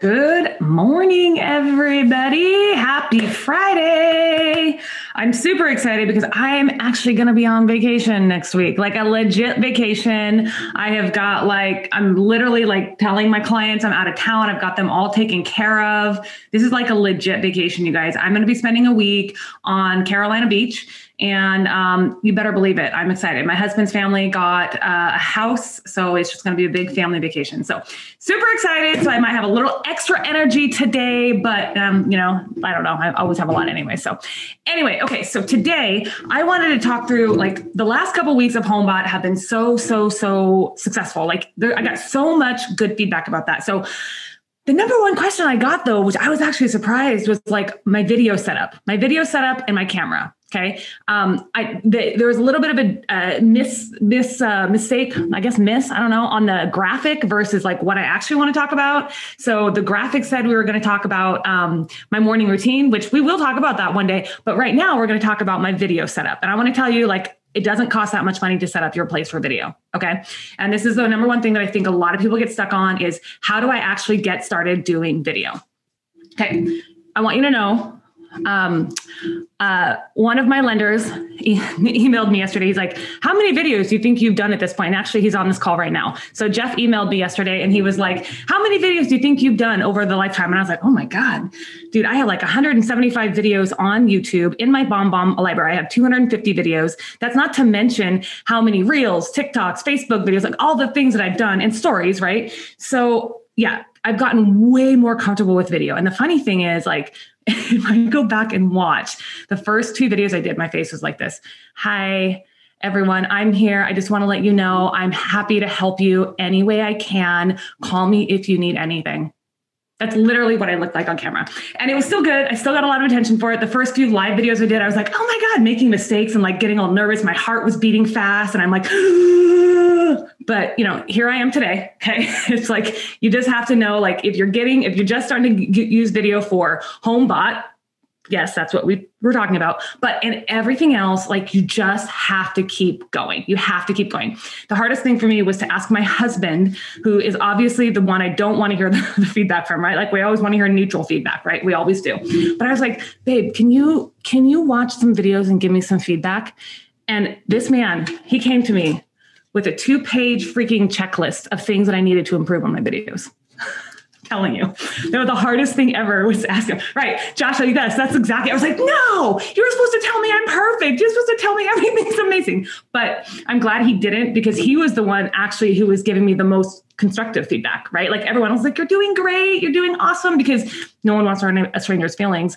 Good morning, everybody. Happy Friday. I'm super excited because I'm actually going to be on vacation next week, like a legit vacation. I have got like, I'm literally like telling my clients I'm out of town. I've got them all taken care of. This is like a legit vacation, you guys. I'm going to be spending a week on Carolina Beach and um, you better believe it. I'm excited. My husband's family got uh, a house, so it's just going to be a big family vacation. So super excited. So I might have a little extra energy today, but um, you know, I don't know. I always have a lot anyway. So anyway, okay. So today I wanted to talk through like the last couple weeks of HomeBot have been so so so successful. Like there, I got so much good feedback about that. So the number one question I got though, which I was actually surprised, was like my video setup, my video setup, and my camera. Okay. Um, I the, there was a little bit of a uh, miss miss uh, mistake, I guess miss, I don't know, on the graphic versus like what I actually want to talk about. So the graphic said we were going to talk about um, my morning routine, which we will talk about that one day. But right now we're going to talk about my video setup, and I want to tell you like it doesn't cost that much money to set up your place for video okay and this is the number one thing that i think a lot of people get stuck on is how do i actually get started doing video okay i want you to know um, uh, one of my lenders e- emailed me yesterday. He's like, How many videos do you think you've done at this point? And actually, he's on this call right now. So, Jeff emailed me yesterday and he was like, How many videos do you think you've done over the lifetime? And I was like, Oh my God, dude, I have like 175 videos on YouTube in my BombBomb library. I have 250 videos. That's not to mention how many reels, TikToks, Facebook videos, like all the things that I've done and stories, right? So, yeah, I've gotten way more comfortable with video. And the funny thing is, like, if I go back and watch the first two videos I did, my face was like this Hi, everyone. I'm here. I just want to let you know I'm happy to help you any way I can. Call me if you need anything. That's literally what I looked like on camera. And it was still good. I still got a lot of attention for it. The first few live videos I did, I was like, oh my God, making mistakes and like getting all nervous. My heart was beating fast. And I'm like, oh but you know, here I am today. Okay. It's like, you just have to know, like, if you're getting, if you're just starting to g- use video for HomeBot, yes, that's what we were talking about. But in everything else, like you just have to keep going. You have to keep going. The hardest thing for me was to ask my husband, who is obviously the one I don't want to hear the, the feedback from, right? Like we always want to hear neutral feedback, right? We always do. But I was like, babe, can you can you watch some videos and give me some feedback? And this man, he came to me with a two-page freaking checklist of things that I needed to improve on my videos telling you. That was the hardest thing ever was to ask him, right, Joshua, you guys, that's exactly. I was like, no, you were supposed to tell me I'm perfect. You're supposed to tell me everything's amazing. But I'm glad he didn't because he was the one actually who was giving me the most constructive feedback, right? Like everyone was like, you're doing great, you're doing awesome because no one wants to hurt a stranger's feelings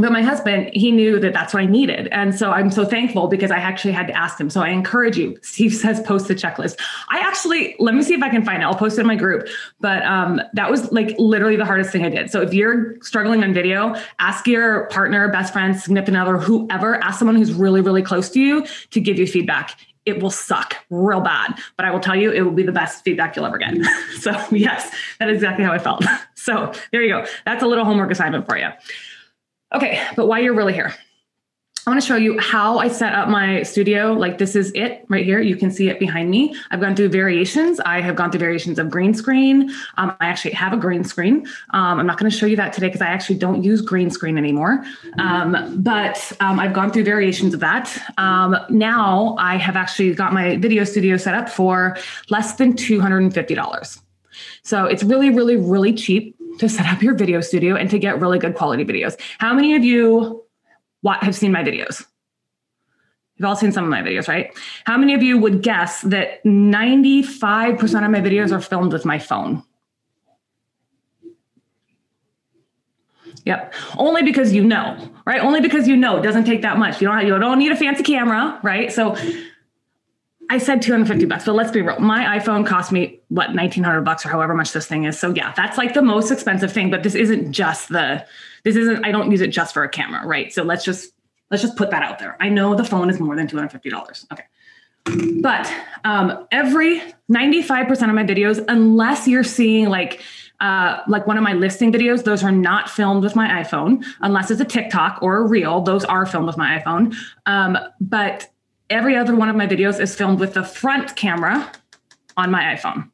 but my husband he knew that that's what i needed. And so i'm so thankful because i actually had to ask him. So i encourage you steve says post the checklist. I actually let me see if i can find it. I'll post it in my group. But um, that was like literally the hardest thing i did. So if you're struggling on video ask your partner best friend significant other whoever ask someone who's really really close to you to give you feedback. It will suck real bad, but I will tell you, it will be the best feedback you'll ever get. so, yes, that is exactly how I felt. so, there you go. That's a little homework assignment for you. Okay, but why you're really here. I want to show you how I set up my studio. Like this is it right here. You can see it behind me. I've gone through variations. I have gone through variations of green screen. Um, I actually have a green screen. Um, I'm not going to show you that today because I actually don't use green screen anymore. Um, but um, I've gone through variations of that. Um, now I have actually got my video studio set up for less than $250. So it's really, really, really cheap to set up your video studio and to get really good quality videos. How many of you have seen my videos? You've all seen some of my videos, right? How many of you would guess that 95% of my videos are filmed with my phone? Yep. Only because you know, right? Only because you know it doesn't take that much. You don't have, you don't need a fancy camera, right? So I said 250 bucks, but let's be real. My iPhone cost me what 1900 bucks or however much this thing is. So yeah, that's like the most expensive thing, but this isn't just the this isn't I don't use it just for a camera, right? So let's just let's just put that out there. I know the phone is more than $250. Okay. but um, every 95% of my videos, unless you're seeing like uh, like one of my listing videos, those are not filmed with my iPhone, unless it's a TikTok or a reel. Those are filmed with my iPhone. Um, but every other one of my videos is filmed with the front camera on my iPhone.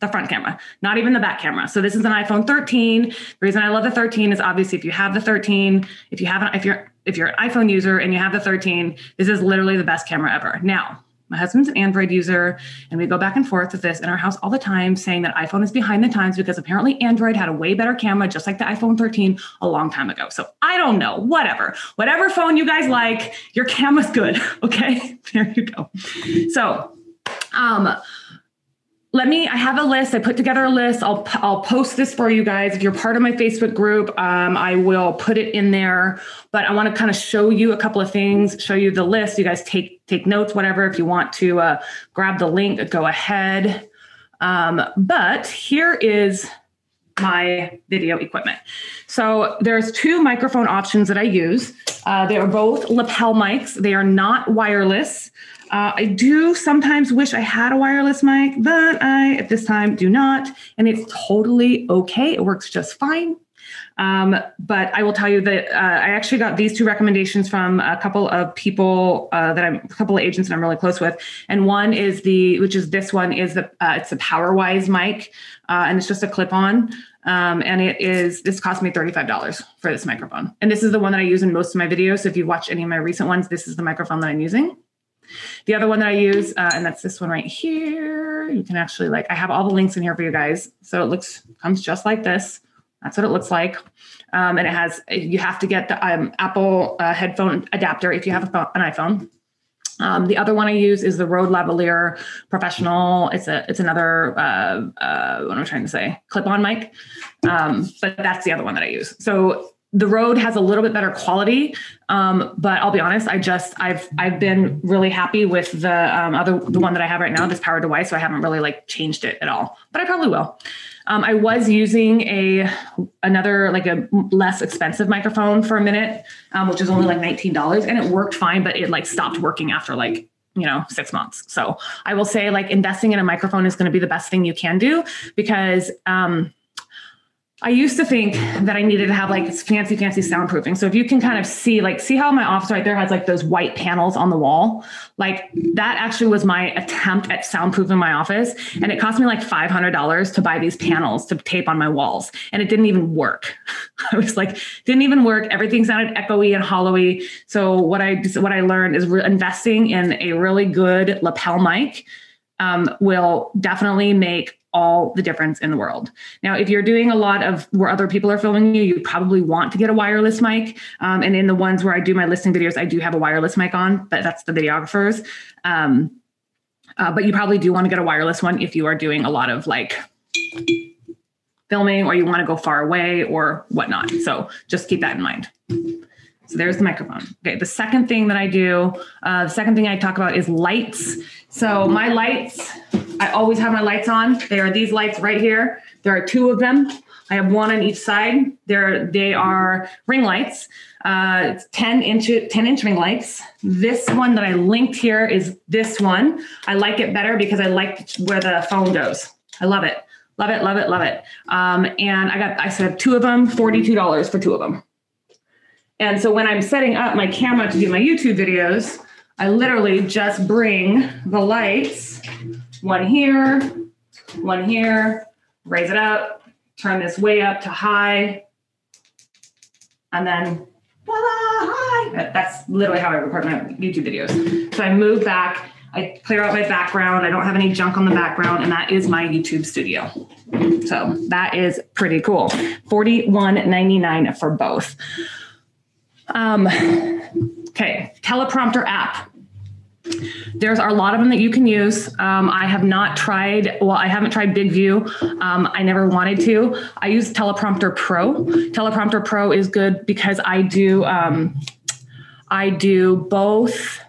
The front camera, not even the back camera. So this is an iPhone 13. The reason I love the 13 is obviously if you have the 13, if you haven't, if you're if you're an iPhone user and you have the 13, this is literally the best camera ever. Now, my husband's an Android user, and we go back and forth with this in our house all the time, saying that iPhone is behind the times because apparently Android had a way better camera, just like the iPhone 13 a long time ago. So I don't know, whatever. Whatever phone you guys like, your camera's good. Okay, there you go. So, um, let me i have a list i put together a list. I'll i'll post this for you guys. If you're part of my facebook group um, i will put it in there. But i want to kind of show you a couple of things show you the list. You guys take take notes whatever. If you want to uh, grab the link go ahead. Um, but here is my video equipment. So there's two microphone options that i use. Uh, they are both lapel mics. They are not wireless uh, I do sometimes wish I had a wireless mic, but I at this time do not, and it's totally okay. It works just fine. Um, but I will tell you that uh, I actually got these two recommendations from a couple of people uh, that I'm a couple of agents that I'm really close with, and one is the which is this one is the uh, it's a PowerWise mic, uh, and it's just a clip-on. Um, and it is this cost me $35 for this microphone and this is the one that i use in most of my videos so if you watch any of my recent ones this is the microphone that i'm using the other one that I use, uh, and that's this one right here. You can actually like, I have all the links in here for you guys. So it looks, comes just like this. That's what it looks like. Um, and it has, you have to get the um, Apple uh, headphone adapter if you have a, an iPhone. Um, the other one I use is the Rode Lavalier Professional. It's a it's another uh, uh, what am I trying to say? Clip-on mic, um, but that's the other one that I use. So the Rode has a little bit better quality um, but i'll be honest i just i've i've been really happy with the um, other the one that i have right now this PowerDeWise so i haven't really like changed it at all but i probably will. Um, i was using a another like a less expensive microphone for a minute um, which is only like $19 and it worked fine but it like stopped working after like you know six months. So i will say like investing in a microphone is going to be the best thing you can do because um, I used to think that I needed to have like fancy, fancy soundproofing. So if you can kind of see, like, see how my office right there has like those white panels on the wall, like that actually was my attempt at soundproofing my office, and it cost me like five hundred dollars to buy these panels to tape on my walls, and it didn't even work. I was like, didn't even work. Everything sounded echoey and hollowy. So what I what I learned is re- investing in a really good lapel mic um, will definitely make all the difference in the world. Now, if you're doing a lot of where other people are filming you, you probably want to get a wireless mic. Um, and in the ones where I do my listing videos, I do have a wireless mic on, but that's the videographers. Um, uh, but you probably do want to get a wireless one if you are doing a lot of like filming or you want to go far away or whatnot. So just keep that in mind. So there's the microphone. Okay, the second thing that I do, uh, the second thing I talk about is lights. So my lights, I always have my lights on. They are these lights right here. There are two of them. I have one on each side. They are ring lights. Uh, 10 inch 10 inch ring lights. This one that I linked here is this one. I like it better because I like where the phone goes. I love it. Love it, love it, love it. Um, and I got I said two of them, $42 for two of them. And so when I'm setting up my camera to do my YouTube videos, I literally just bring the lights, one here, one here, raise it up, turn this way up to high, and then voila. That's literally how I record my YouTube videos. So I move back, I clear out my background. I don't have any junk on the background, and that is my YouTube studio. So that is pretty cool. $41.99 for both. Um, okay, teleprompter app. There's a lot of them that you can use. Um, I have not tried, well, I haven't tried BigVu. Um, I never wanted to. I use Teleprompter Pro. Teleprompter Pro is good because I do, um, I do both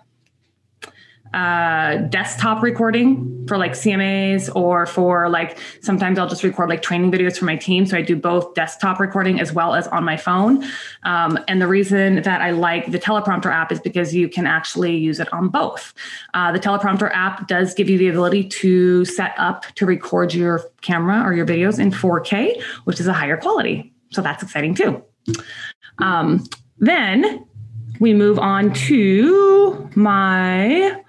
uh, desktop recording for like CMAs or for like sometimes I'll just record like training videos for my team. So I do both desktop recording as well as on my phone. Um, and the reason that I like the teleprompter app is because you can actually use it on both. Uh, the teleprompter app does give you the ability to set up to record your camera or your videos in 4K, which is a higher quality. So that's exciting too. Um, then we move on to my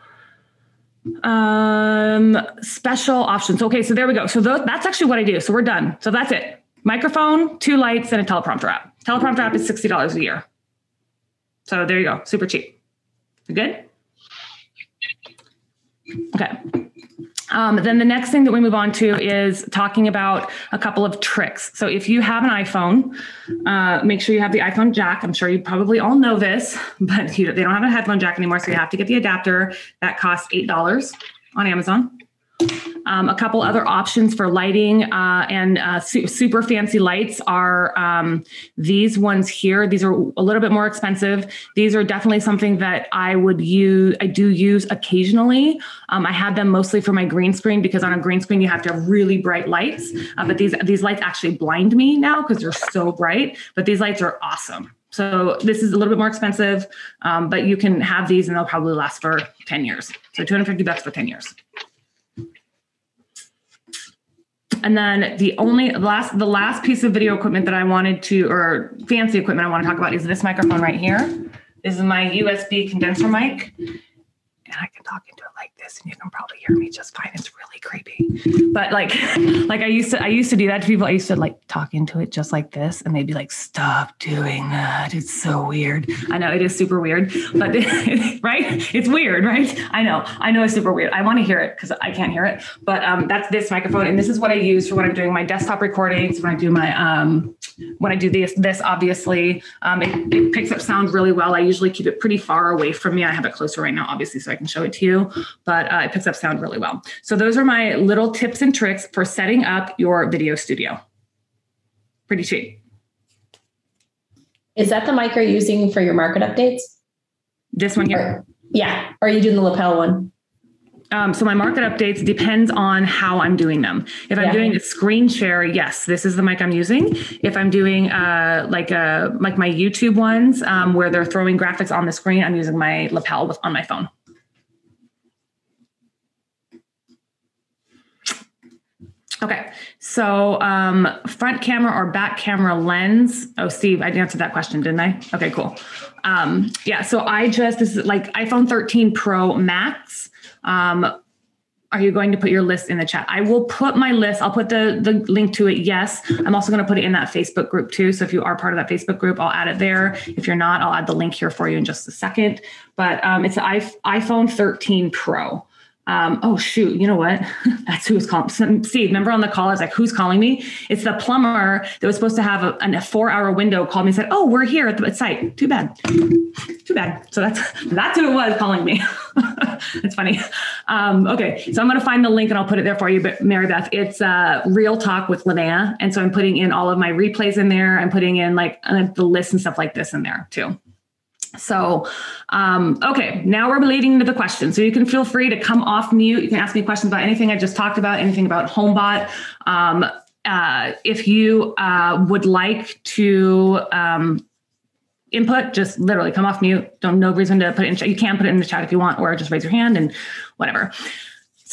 um, special options. Okay, so there we go. So that's actually what I do. So we're done. So that's it. Microphone, two lights, and a teleprompter app. Teleprompter app is sixty dollars a year. So there you go. Super cheap. You good? Okay. Um, then the next thing that we move on to is talking about a couple of tricks. So if you have an iPhone, uh, make sure you have the iPhone jack. I'm sure you probably all know this, but you, they don't have a headphone jack anymore, so you have to get the adapter. That costs eight dollars on Amazon. Um, a couple other options for lighting uh, and uh, su- super fancy lights are um, these ones here. These are a little bit more expensive. These are definitely something that I would use. I do use occasionally. Um, I have them mostly for my green screen because on a green screen you have to have really bright lights. Uh, but these these lights actually blind me now because they're so bright. But these lights are awesome. So this is a little bit more expensive, um, but you can have these and they'll probably last for 10 years. So 250 bucks for 10 years. And then the only last the last piece of video equipment that I wanted to or fancy equipment I want to talk about is this microphone right here. This is my USB condenser mic. And I can talk into it like this and you can probably hear me just fine. It's really creepy. But like like I used to I used to do that to people. I used to like talk into it just like this and they'd be like, stop doing that. It's so weird. I know it is super weird, but right? It's weird, right? I know. I know it's super weird. I want to hear it because I can't hear it. But um, that's this microphone. And this is what I use for when I'm doing my desktop recordings, when I do my um when I do this, this obviously um, it, it picks up sound really well. I usually keep it pretty far away from me. I have it closer right now, obviously, so I can show it to you. But uh, it picks up sound really well. So those are my little tips and tricks for setting up your video studio. Pretty cheap. Is that the mic you're using for your market updates? This one here. Or, yeah. Or are you doing the lapel one? Um, so my market updates depends on how I'm doing them. If I'm yeah. doing a screen share, yes, this is the mic I'm using. If I'm doing uh, like a uh, like my YouTube ones um, where they're throwing graphics on the screen, I'm using my lapel with, on my phone. Okay, so um, front camera or back camera lens. Oh, Steve, I answered that question, didn't I? Okay, cool. Um, yeah, so I just this is like iPhone 13 Pro Max. Um, are you going to put your list in the chat? I will put my list. I'll put the the link to it. Yes, I'm also going to put it in that Facebook group too. So if you are part of that Facebook group, I'll add it there. If you're not, I'll add the link here for you in just a second. But um, it's iPhone 13 Pro. Um, oh shoot, you know what? That's who's calling. Steve, remember on the call, I was like, "Who's calling me?" It's the plumber that was supposed to have a, a four-hour window. Called me and said, "Oh, we're here at the site." Too bad. Too bad. So that's that's who it was calling me. it's funny. Um, okay, so I'm going to find the link and I'll put it there for you. But Mary Beth, it's uh, Real Talk with Linnea, and so I'm putting in all of my replays in there. I'm putting in like uh, the list and stuff like this in there too. So, um, okay, now we're leading to the questions. So you can feel free to come off mute. You can ask me questions about anything I just talked about, anything about HomeBot. Um, uh, if you uh, would like to um, input, just literally come off mute. Don't no reason to put it in chat. You can put it in the chat if you want, or just raise your hand and whatever.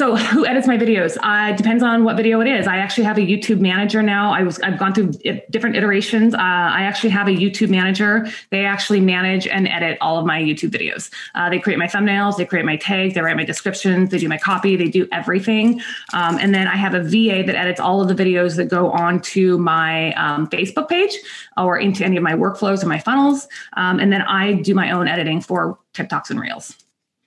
So who edits my videos? Uh, depends on what video it is. I actually have a YouTube manager now. I was I've gone through different iterations. Uh, I actually have a YouTube manager. They actually manage and edit all of my YouTube videos. Uh, they create my thumbnails, they create my tags, they write my descriptions, they do my copy, they do everything. Um, and then I have a VA that edits all of the videos that go onto my um, Facebook page or into any of my workflows or my funnels. Um, and then I do my own editing for TikToks and Reels.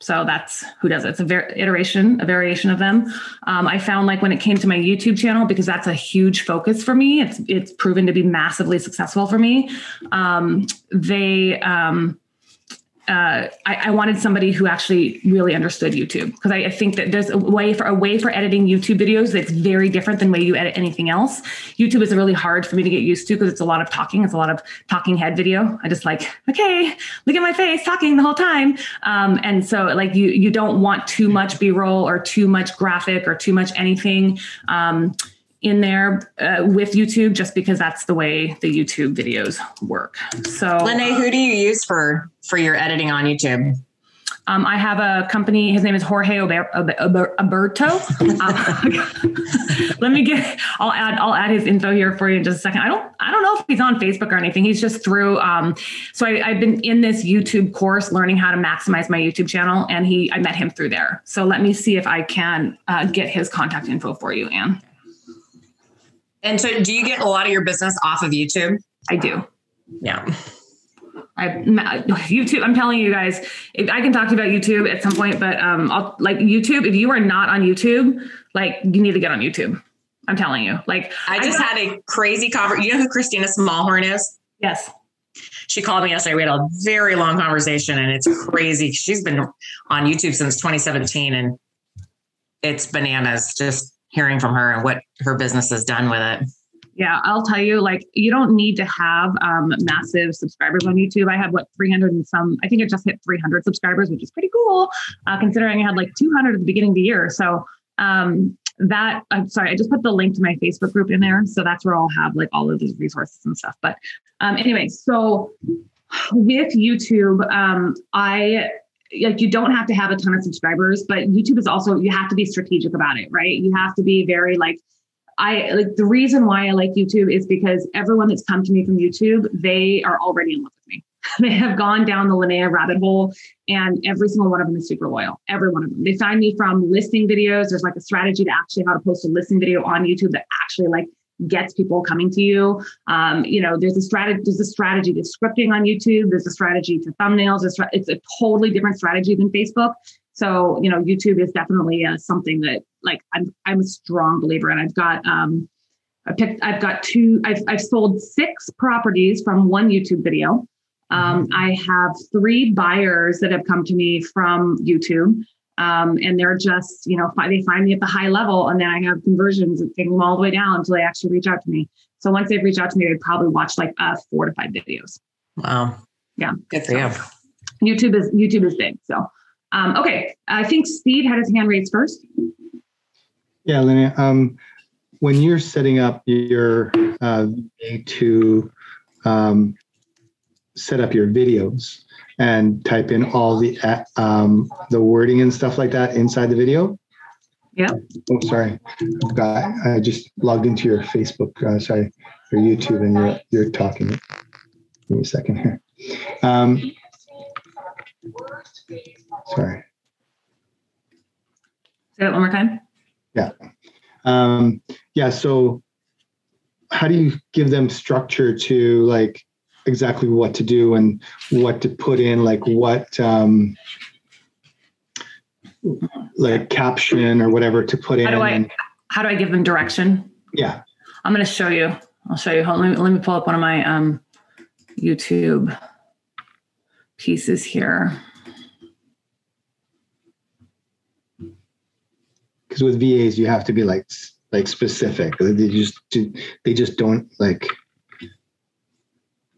So that's who does it. It's a ver- iteration, a variation of them. Um, I found like when it came to my YouTube channel, because that's a huge focus for me. It's it's proven to be massively successful for me. Um, they um, uh, I, I, wanted somebody who actually really understood YouTube because I, I, think that there's a way for a way for editing YouTube videos that's very different than way you edit anything else. YouTube is really hard for me to get used to because it's a lot of talking. It's a lot of talking head video. I just like, okay, look at my face talking the whole time. Um, and so like you you don't want too much B-roll or too much graphic or too much anything. Um, in there uh, with YouTube just because that's the way the YouTube videos work. So, Lene, who do you use for for your editing on YouTube? Um, I have a company. His name is Jorge Aberto. uh, let me get. I'll add. I'll add his info here for you in just a second. I don't. I don't know if he's on Facebook or anything. He's just through. Um, so I, have been in this YouTube course learning how to maximize my YouTube channel, and he. I met him through there. So let me see if I can uh, get his contact info for you, Anne. And so, do you get a lot of your business off of YouTube? I do. Yeah. I YouTube. I'm telling you guys, if I can talk to you about YouTube at some point, but um, I'll like YouTube. If you are not on YouTube, like you need to get on YouTube. I'm telling you. Like I just I had a crazy conversation. You know who Christina Smallhorn is? Yes. She called me yesterday. We had a very long conversation, and it's crazy. She's been on YouTube since 2017, and it's bananas. Just hearing from her and what her business has done with it. Yeah, I'll tell you, like, you don't need to have um, massive subscribers on YouTube. I had what 300 and some, I think it just hit 300 subscribers, which is pretty cool, uh, considering I had like 200 at the beginning of the year. So, um, that I'm sorry, I just put the link to my Facebook group in there. So that's where I'll have like all of these resources and stuff. But um, anyway, so with YouTube, um, I like you don't have to have a ton of subscribers, but YouTube is also you have to be strategic about it, right? You have to be very like I like the reason why I like YouTube is because everyone that's come to me from YouTube, they are already in love with me. they have gone down the Linnea rabbit hole, and every single one of them is super loyal. Every one of them. They find me from listing videos. There's like a strategy to actually how to post a listing video on YouTube that actually like gets people coming to you. Um, you know, there's a strategy, there's a strategy to scripting on YouTube. There's a strategy to thumbnails. It's, it's a totally different strategy than Facebook. So, you know, YouTube is definitely uh, something that like I'm, I'm a strong believer and I've got, um, I picked, I've got two, I've, I've sold six properties from one YouTube video. Um, I have three buyers that have come to me from YouTube. Um, and they're just, you know, they find me at the high level, and then I have conversions and take them all the way down until they actually reach out to me. So once they've reached out to me, they probably watch like uh, four to five videos. Wow. Yeah. Good for so, you. YouTube is YouTube is big. So, um, okay, I think Steve had his hand raised first. Yeah, Linnea. Um, when you're setting up your uh, to um, set up your videos, and type in all the um, the wording and stuff like that inside the video. Yeah. Oh, sorry. Got, I just logged into your Facebook, uh, sorry, your YouTube, and you're you're talking. Give me a second here. Um, sorry. Say that one more time. Yeah. Um, yeah. So, how do you give them structure to like exactly what to do and what to put in, like what um, like caption or whatever to put in. How do I how do I give them direction? Yeah. I'm gonna show you. I'll show you. Hold, let, me, let me pull up one of my um, YouTube pieces here. Because with VAs, you have to be like like specific. They just they just don't like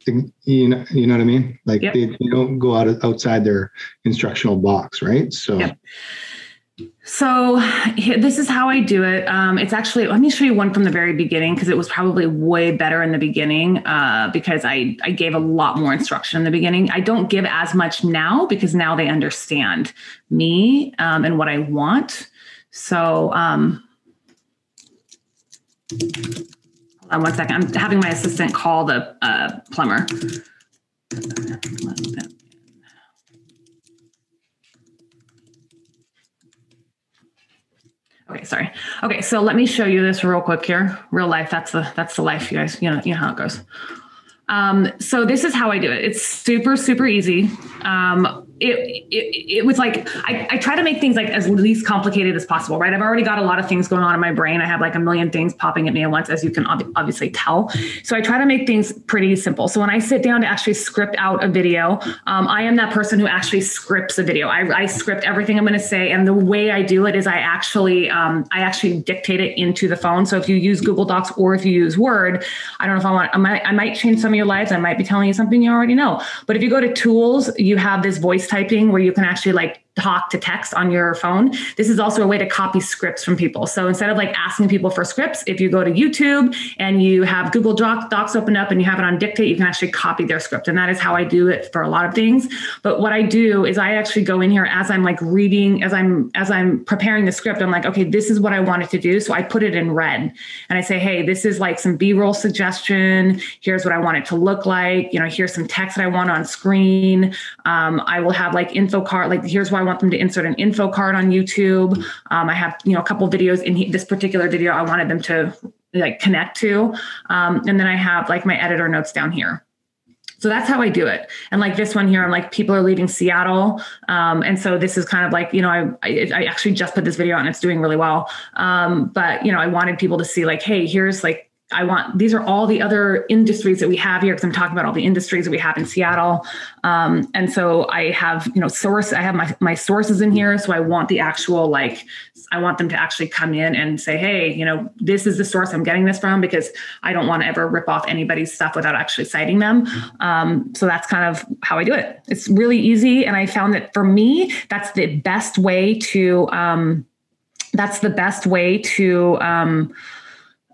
you know, you know what I mean? Like yep. they, they, don't go out outside their instructional box, right? So. Yep. So this is how I do it. Um, it's actually let me show you one from the very beginning because it was probably way better in the beginning uh, because I I gave a lot more instruction in the beginning. I don't give as much now because now they understand me um, and what I want. So um, on one second. I'm having my assistant call the uh, plumber. Okay, sorry. Okay, so let me show you this real quick here. Real life. That's the that's the life, you guys. You know, you know how it goes. Um, so this is how I do it. It's super, super easy. Um, it, it, it was like I, I try to make things like as least complicated as possible right? I've already got a lot of things going on in my brain. I have like a million things popping at me at once as you can ob- obviously tell. So i try to make things pretty simple. So when i sit down to actually script out a video um, i am that person who actually scripts a video. I, I script everything i'm going to say and the way i do it is i actually um, i actually dictate it into the phone. So if you use google docs or if you use word i don't know if i want i might, I might change some of your lives. I might be telling you something you already know. But if you go to tools you have this voice typing where you can actually like talk to text on your phone. This is also a way to copy scripts from people. So instead of like asking people for scripts, if you go to YouTube and you have Google Docs open up and you have it on dictate, you can actually copy their script. And that is how I do it for a lot of things. But what I do is I actually go in here as I'm like reading, as I'm as I'm preparing the script, I'm like, okay, this is what I wanted to do. So I put it in red and I say, hey, this is like some B-roll suggestion. Here's what I want it to look like. You know, here's some text that I want on screen. Um, I will have like info card, like here's why want them to insert an info card on YouTube. Um, I have, you know, a couple videos in this particular video I wanted them to like connect to. Um, and then I have like my editor notes down here. So that's how I do it. And like this one here, I'm like, people are leaving Seattle. Um, and so this is kind of like, you know, I, I, I, actually just put this video on, it's doing really well. Um, but, you know, I wanted people to see like, hey, here's like I want these are all the other industries that we have here because I'm talking about all the industries that we have in Seattle. Um, and so I have, you know, source, I have my, my sources in here. So I want the actual, like, I want them to actually come in and say, hey, you know, this is the source I'm getting this from because I don't want to ever rip off anybody's stuff without actually citing them. Um, so that's kind of how I do it. It's really easy. And I found that for me, that's the best way to, um, that's the best way to, um,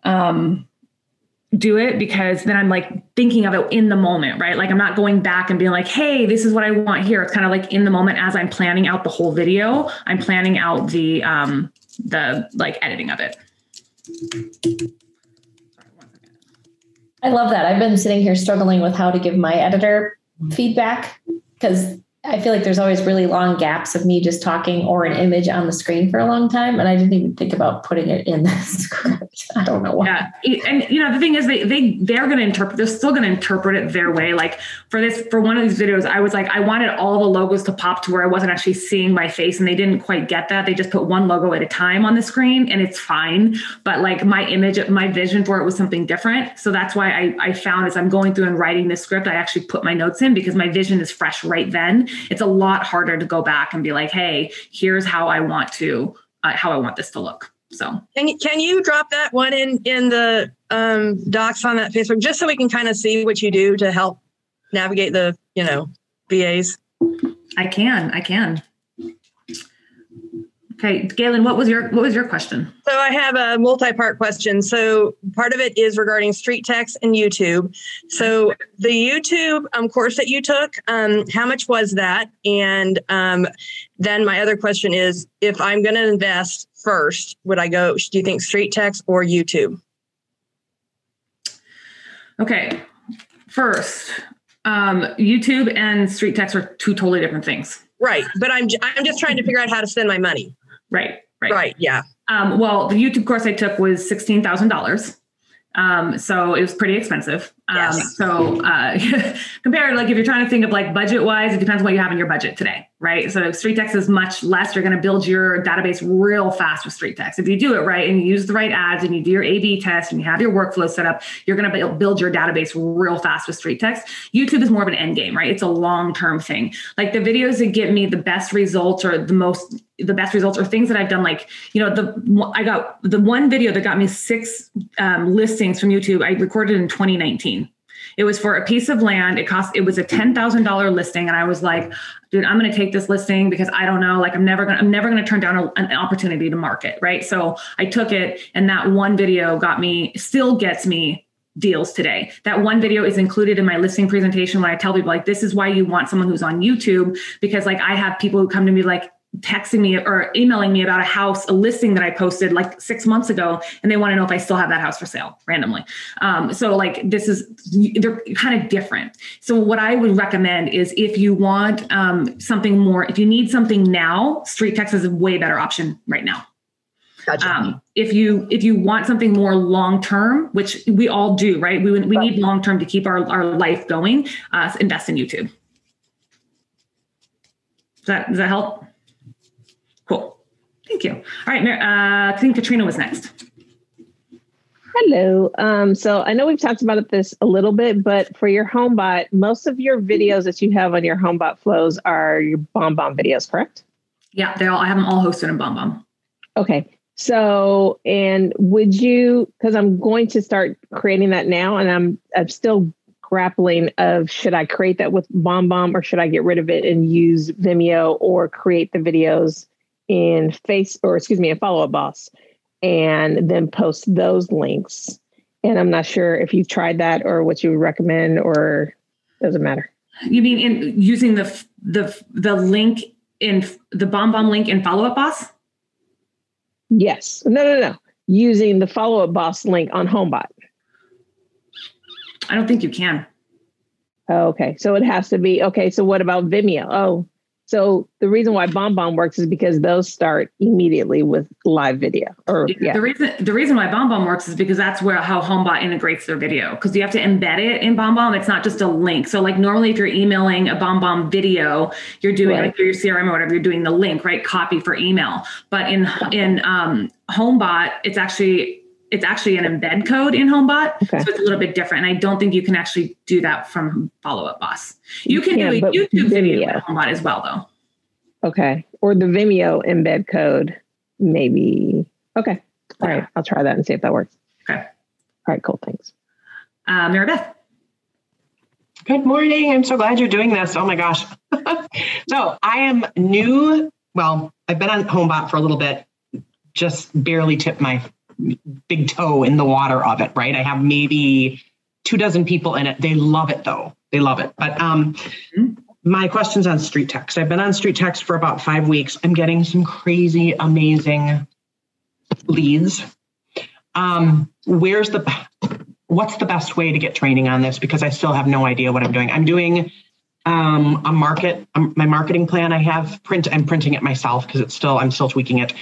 um, do it because then I'm like thinking of it in the moment, right? Like I'm not going back and being like, hey, this is what I want here. It's kind of like in the moment as I'm planning out the whole video, I'm planning out the um the like editing of it. I love that. I've been sitting here struggling with how to give my editor feedback because I feel like there's always really long gaps of me just talking or an image on the screen for a long time. And I didn't even think about putting it in the script. I don't know why. Yeah. And you know, the thing is they they they're gonna interpret they're still gonna interpret it their way. Like for this for one of these videos, I was like, I wanted all the logos to pop to where I wasn't actually seeing my face and they didn't quite get that. They just put one logo at a time on the screen and it's fine. But like my image, my vision for it was something different. So that's why I, I found as I'm going through and writing this script, I actually put my notes in because my vision is fresh right then it's a lot harder to go back and be like, hey, here's how I want to, uh, how I want this to look. So can you, can you drop that one in in the um, docs on that Facebook just so we can kind of see what you do to help navigate the you know VAs? I can, I can. Okay, Galen, what was your what was your question? So I have a multi-part question. So part of it is regarding StreetText and YouTube. So the YouTube um, course that you took, um, how much was that? And um, then my other question is, if I'm going to invest first, would I go? Do you think StreetText or YouTube? Okay, first, um, YouTube and StreetText are two totally different things. Right, but I'm I'm just trying to figure out how to spend my money. Right. Right. Right. Yeah. Um, well, the YouTube course I took was sixteen thousand dollars. Um, so it was pretty expensive. Um, yes. so uh, compared, like if you're trying to think of like budget wise, it depends what you have in your budget today, right? So StreetText is much less. You're going to build your database real fast with StreetText. If you do it right and you use the right ads and you do your A/B test and you have your workflow set up, you're going to build your database real fast with StreetText. YouTube is more of an end game, right? It's a long term thing. Like the videos that get me the best results or the most the best results or things that I've done. Like you know the I got the one video that got me six um, listings from YouTube. I recorded in 2019 it was for a piece of land. It cost, it was a $10,000 listing. And I was like, dude, I'm going to take this listing because I don't know, like I'm never going to, I'm never going to turn down a, an opportunity to market. Right. So I took it and that one video got me, still gets me deals today. That one video is included in my listing presentation when I tell people like this is why you want someone who's on YouTube because like I have people who come to me like texting me or emailing me about a house, a listing that I posted like six months ago, and they want to know if I still have that house for sale randomly. Um, so, like, this is, they're kind of different. So, what I would recommend is if you want um, something more, if you need something now, street text is a way better option right now. Gotcha. Um, if you if you want something more long term, which we all do, right? We we need long term to keep our, our life going. Uh, invest in YouTube. Does that, does that help? Thank you. All right. Uh, I think Katrina was next. Hello. Um, so I know we've talked about this a little bit, but for your HomeBot, most of your videos that you have on your HomeBot flows are your BombBomb videos, correct? Yeah, they all. I have them all hosted in BombBomb. Okay. So, and would you? Because I'm going to start creating that now, and I'm I'm still grappling of should I create that with BombBomb or should I get rid of it and use Vimeo or create the videos in Face or excuse me, in Follow Up Boss and then post those links. And I'm not sure if you've tried that or what you would recommend or doesn't matter. You mean in using the the the link in the BombBomb link in Follow Up Boss? Yes. No, no, no. Using the Follow Up Boss link on HomeBot. I don't think you can. okay. So it has to be okay. So what about Vimeo? Oh, so the reason why BombBomb works is because those start immediately with live video. Or yeah. The reason the reason why BombBomb works is because that's where how HomeBot integrates their video. Because you have to embed it in BombBomb. It's not just a link. So like normally if you're emailing a BombBomb video, you're doing right. like through your CRM or whatever, you're doing the link, right? Copy for email. But in in um, HomeBot, it's actually it's actually an embed code in HomeBot, okay. so it's a little bit different. And I don't think you can actually do that from Follow Up Boss. You can do a YouTube Vimeo. video with HomeBot as well, though. Okay, or the Vimeo embed code, maybe. Okay, all right, I'll try that and see if that works. Okay. All right, cool. Thanks. Uh, Maribeth. Good morning. I'm so glad you're doing this. Oh my gosh. so I am new. Well, I've been on HomeBot for a little bit, just barely tipped my big toe in the water of it, right? I have maybe two dozen people in it. They love it though. They love it. But um, my questions on street text. I've been on street text for about five weeks. I'm getting some crazy, amazing leads. Um, where's the what's the best way to get training on this? Because I still have no idea what I'm doing. I'm doing um, a market, um, my marketing plan. I have print. I'm printing it myself because it's still I'm still tweaking it.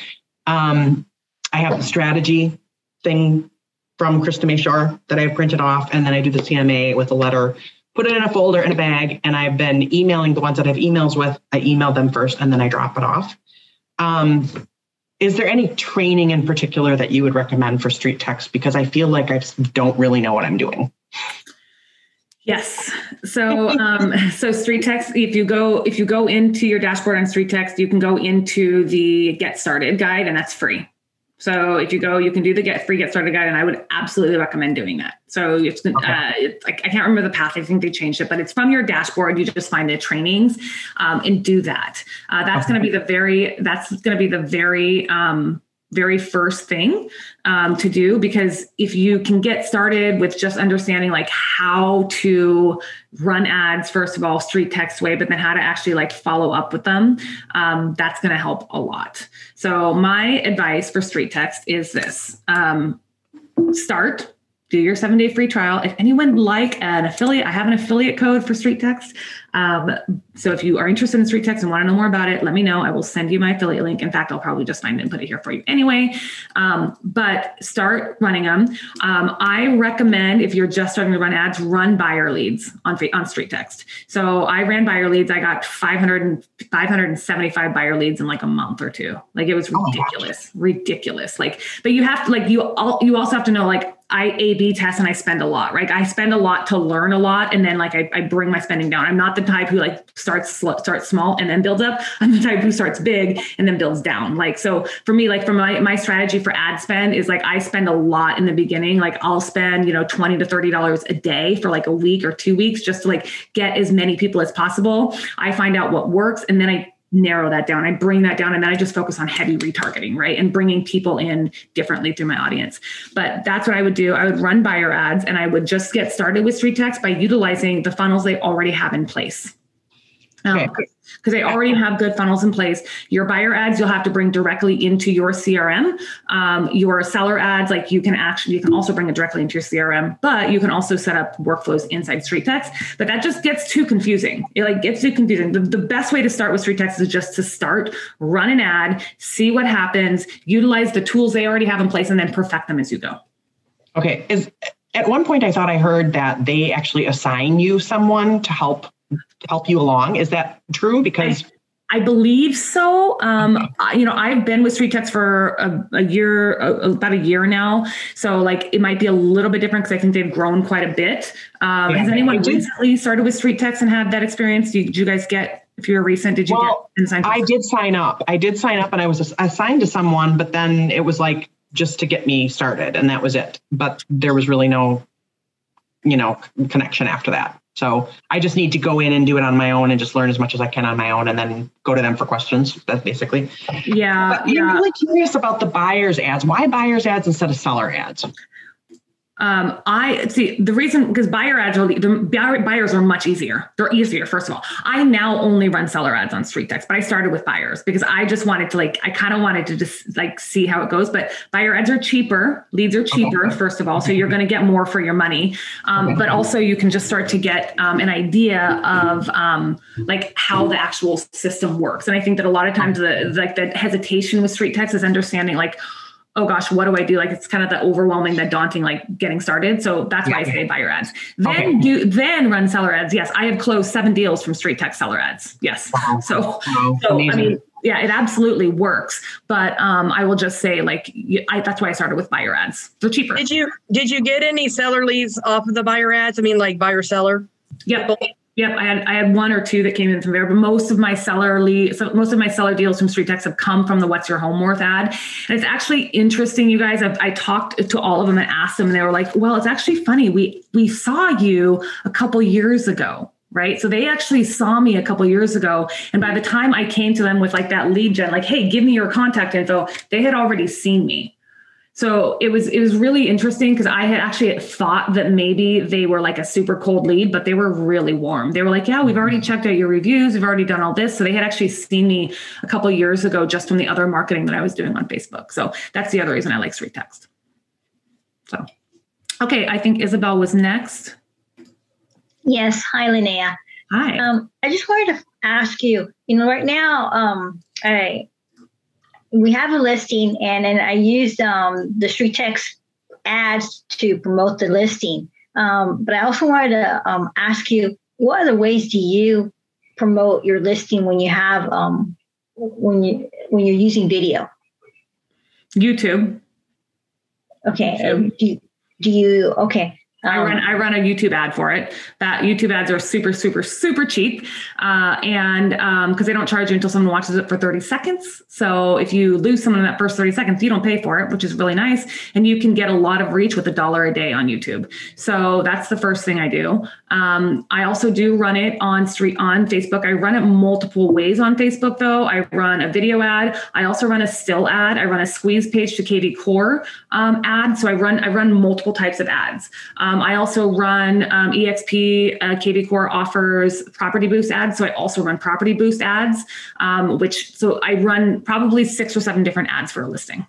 Um, I have the strategy thing from Krista Mashore that I have printed off, and then I do the CMA with a letter, put it in a folder in a bag, and I've been emailing the ones that I have emails with. I email them first, and then I drop it off. Um, is there any training in particular that you would recommend for street text? Because I feel like I don't really know what I'm doing. Yes. So um, so street text, if you go if you go into your dashboard on street text, you can go into the get started guide and that's free. So if you go, you can do the get free get started guide, and I would absolutely recommend doing that. So it's, okay. uh, it's like I can't remember the path. I think they changed it, but it's from your dashboard. You just find the trainings um, and do that. Uh, that's okay. going to be the very. That's going to be the very. Um, very first thing um, to do because if you can get started with just understanding like how to run ads first of all street text way but then how to actually like follow up with them um, that's going to help a lot. So my advice for street text is this um, start do your seven day free trial. If anyone like an affiliate, I have an affiliate code for Street Text. Um, so if you are interested in Street Text and want to know more about it, let me know. I will send you my affiliate link. In fact, I'll probably just find it and put it here for you anyway. Um, but start running them. Um, I recommend if you're just starting to run ads, run buyer leads on on Street Text. So I ran buyer leads. I got 500 and 575 buyer leads in like a month or two. Like it was ridiculous, oh, ridiculous. Like, but you have to like you all you also have to know like I A B test and I spend a lot, right? I spend a lot to learn a lot. And then like I, I bring my spending down. I'm not the type who like starts starts small and then builds up. I'm the type who starts big and then builds down. Like, so for me, like for my, my strategy for ad spend is like, I spend a lot in the beginning. Like I'll spend, you know, 20 to $30 a day for like a week or two weeks just to like get as many people as possible. I find out what works and then I narrow that down. I bring that down and then I just focus on heavy retargeting, right? And bringing people in differently through my audience. But that's what I would do. I would run buyer ads and I would just get started with street text by utilizing the funnels they already have in place. Um, okay because they already have good funnels in place. Your buyer ads you'll have to bring directly into your CRM. Um, your seller ads, like you can actually, you can also bring it directly into your CRM, but you can also set up workflows inside Street Text. But that just gets too confusing. It like gets too confusing. The, the best way to start with Street Text is just to start, run an ad, see what happens, utilize the tools they already have in place, and then perfect them as you go. Okay. Is at one point I thought I heard that they actually assign you someone to help help you along. Is that true? Because I believe so. Um, I, you know, I've been with Street Text for a, a year, a, about a year now. So like it might be a little bit different because I think they've grown quite a bit. Um, Yeah, has anyone recently started with Street Text and had that experience? Did, you guys get, if you were recent, did you Well, get? I did sign up. I did sign up and I was assigned to someone, but then it was like just to get me started and that was it. But there was really no, you know, connection after that. So I just need to go in and do it on my own and just learn as much as I can on my own and then go to them for questions. That's basically. Yeah, But I'm really curious about the buyer's ads. Why buyer's ads instead of seller ads? Um, I see the reason because buyer ads are the buyer, buyers are much easier. They're easier, first of all. I now only run seller ads on Street Text, but I started with buyers because I just wanted to like I kind of wanted to just like see how it goes. But buyer ads are cheaper, leads are cheaper, first of all, so you're going to get more for your money. Um, but also you can just start to get um, an idea of um, like how the actual system works. And I think that a lot of times the like the hesitation with Street Text is understanding like oh gosh, what do I do? Like it's kind of the overwhelming, the daunting, like getting started. So that's why I say buyer ads. Then Okay. do then run seller ads. Yes, I have closed seven deals from Street Text seller ads. Yes. Wow. So Wow, so I mean, yeah, it absolutely works. But um, I will just say, like, y- I, that's why I started with buyer ads. They're cheaper. Did you did you get any seller leads off of the buyer ads? I mean, like buyer seller. Yep. Yep. I had I had one or two that came in from there, but most of my seller lead, so most of my seller deals from Street Text have come from the What's Your Home Worth ad. And it's actually interesting, you guys. I've, I talked to all of them and asked them, and they were like, "Well, it's actually funny. We we saw you a couple years ago." Right. So they actually saw me a couple years ago. And by the time I came to them with like that lead gen, like, hey, give me your contact info, they had already seen me. So it was it was really interesting because I had actually thought that maybe they were like a super cold lead, but they were really warm. They were like, "Yeah, we've already checked out your reviews. We've already done all this." So they had actually seen me a couple of years ago just from the other marketing that I was doing on Facebook. So that's the other reason I like Street Text. So, okay, I think Isabel was next. Yes. Hi, Linnea. Hi. Um, I just wanted to ask you, you know, right now, um, I we have a listing and then I used um, the Street Text ads to promote the listing. Um, but I also wanted to um, ask you, what other ways do you promote your listing when you have um, when you when you're using video? YouTube. Okay. and Do you, do you okay? I um, run I run a YouTube ad for it. That YouTube ads are super super super cheap, uh, and because they don't charge you until someone watches it for thirty seconds. So if you lose someone in that first thirty seconds, you don't pay for it, which is really nice, and you can get a lot of reach with a dollar a day on YouTube. So that's the first thing I do. Um, I also do run it on street on Facebook. I run it multiple ways on Facebook though. I run a video ad. I also run a still ad. I run a squeeze page to KV Core um, ad. So I run I run multiple types of ads. Um, I also run um, EXP uh, KV Core offers property boost ads. So I also run property boost ads, um, which so I run probably six or seven different ads for a listing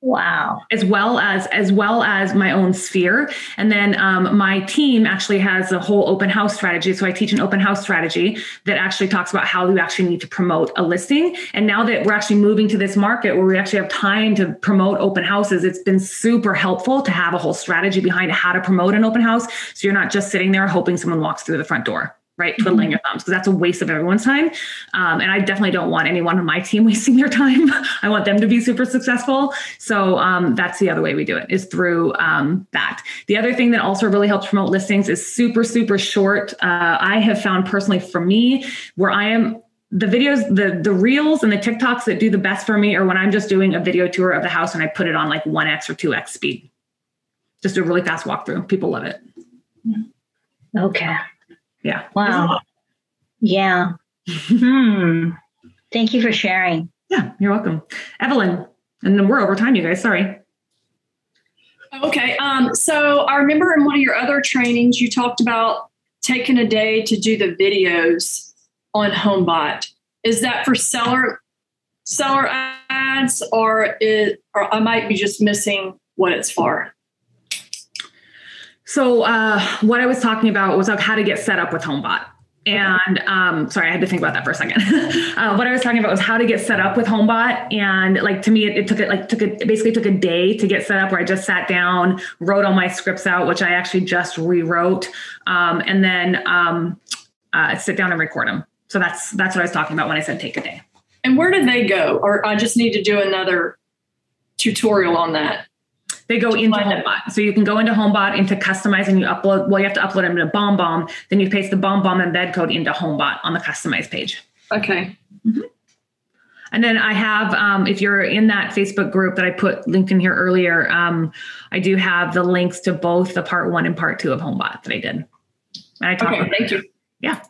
wow. as well as as well as my own sphere. And then um, my team actually has a whole open house strategy. So i teach an open house strategy that actually talks about how you actually need to promote a listing. And now that we're actually moving to this market where we actually have time to promote open houses it's been super helpful to have a whole strategy behind how to promote an open house. So you're not just sitting there hoping someone walks through the front door right twiddling your thumbs because that's a waste of everyone's time. Um, and i definitely don't want anyone on my team wasting their time. I want them to be super successful. So um, that's the other way we do it is through um, that. The other thing that also really helps promote listings is super super short. Uh, i have found personally for me where i am the videos the the reels and the tiktoks that do the best for me are when i'm just doing a video tour of the house and i put it on like 1x or 2x speed. Just do a really fast walkthrough. People love it. Okay. Yeah Wow. Yeah. hmm. Thank you for sharing. Yeah, you're welcome. Evelyn, and then we're over time, you guys. Sorry. Okay. Um, so I remember in one of your other trainings, you talked about taking a day to do the videos on HomeBot. Is that for seller seller ads, or it, or I might be just missing what it's for? So, uh, what I was talking about was like how to get set up with HomeBot. And um, sorry, I had to think about that for a second. uh, what I was talking about was how to get set up with HomeBot, and like to me, it, it took it like took it basically took a day to get set up. Where I just sat down, wrote all my scripts out, which I actually just rewrote, um, and then um, uh, sit down and record them. So that's that's what I was talking about when I said take a day. And where do they go? Or I just need to do another tutorial on that. They go into HomeBot. So you can go into HomeBot into customize and you upload, well, you have to upload them to BombBomb. Then you paste the BombBomb embed code into HomeBot on the customize page. Okay. And then I have, um, if you're in that Facebook group that I put linked in here earlier, um, I do have the links to both the part one and part two of HomeBot that I did. And I talked Okay, about thank you. Yeah.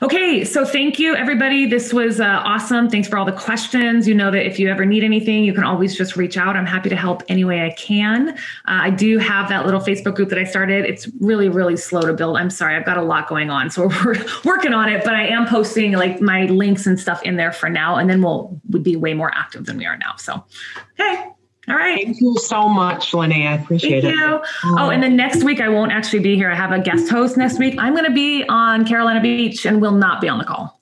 Okay, so thank you, everybody. This was uh, awesome. Thanks for all the questions. You know that if you ever need anything, you can always just reach out. I'm happy to help any way I can. Uh, I do have that little Facebook group that I started. It's really, really slow to build. I'm sorry, I've got a lot going on, so we're working on it. But I am posting like my links and stuff in there for now, and then we'll we'll be way more active than we are now. So, okay. All right. Thank you so much, Linnea. I appreciate Thank it. you. Oh, and then next week I won't actually be here. I have a guest host next week. I'm going to be on Carolina Beach and will not be on the call.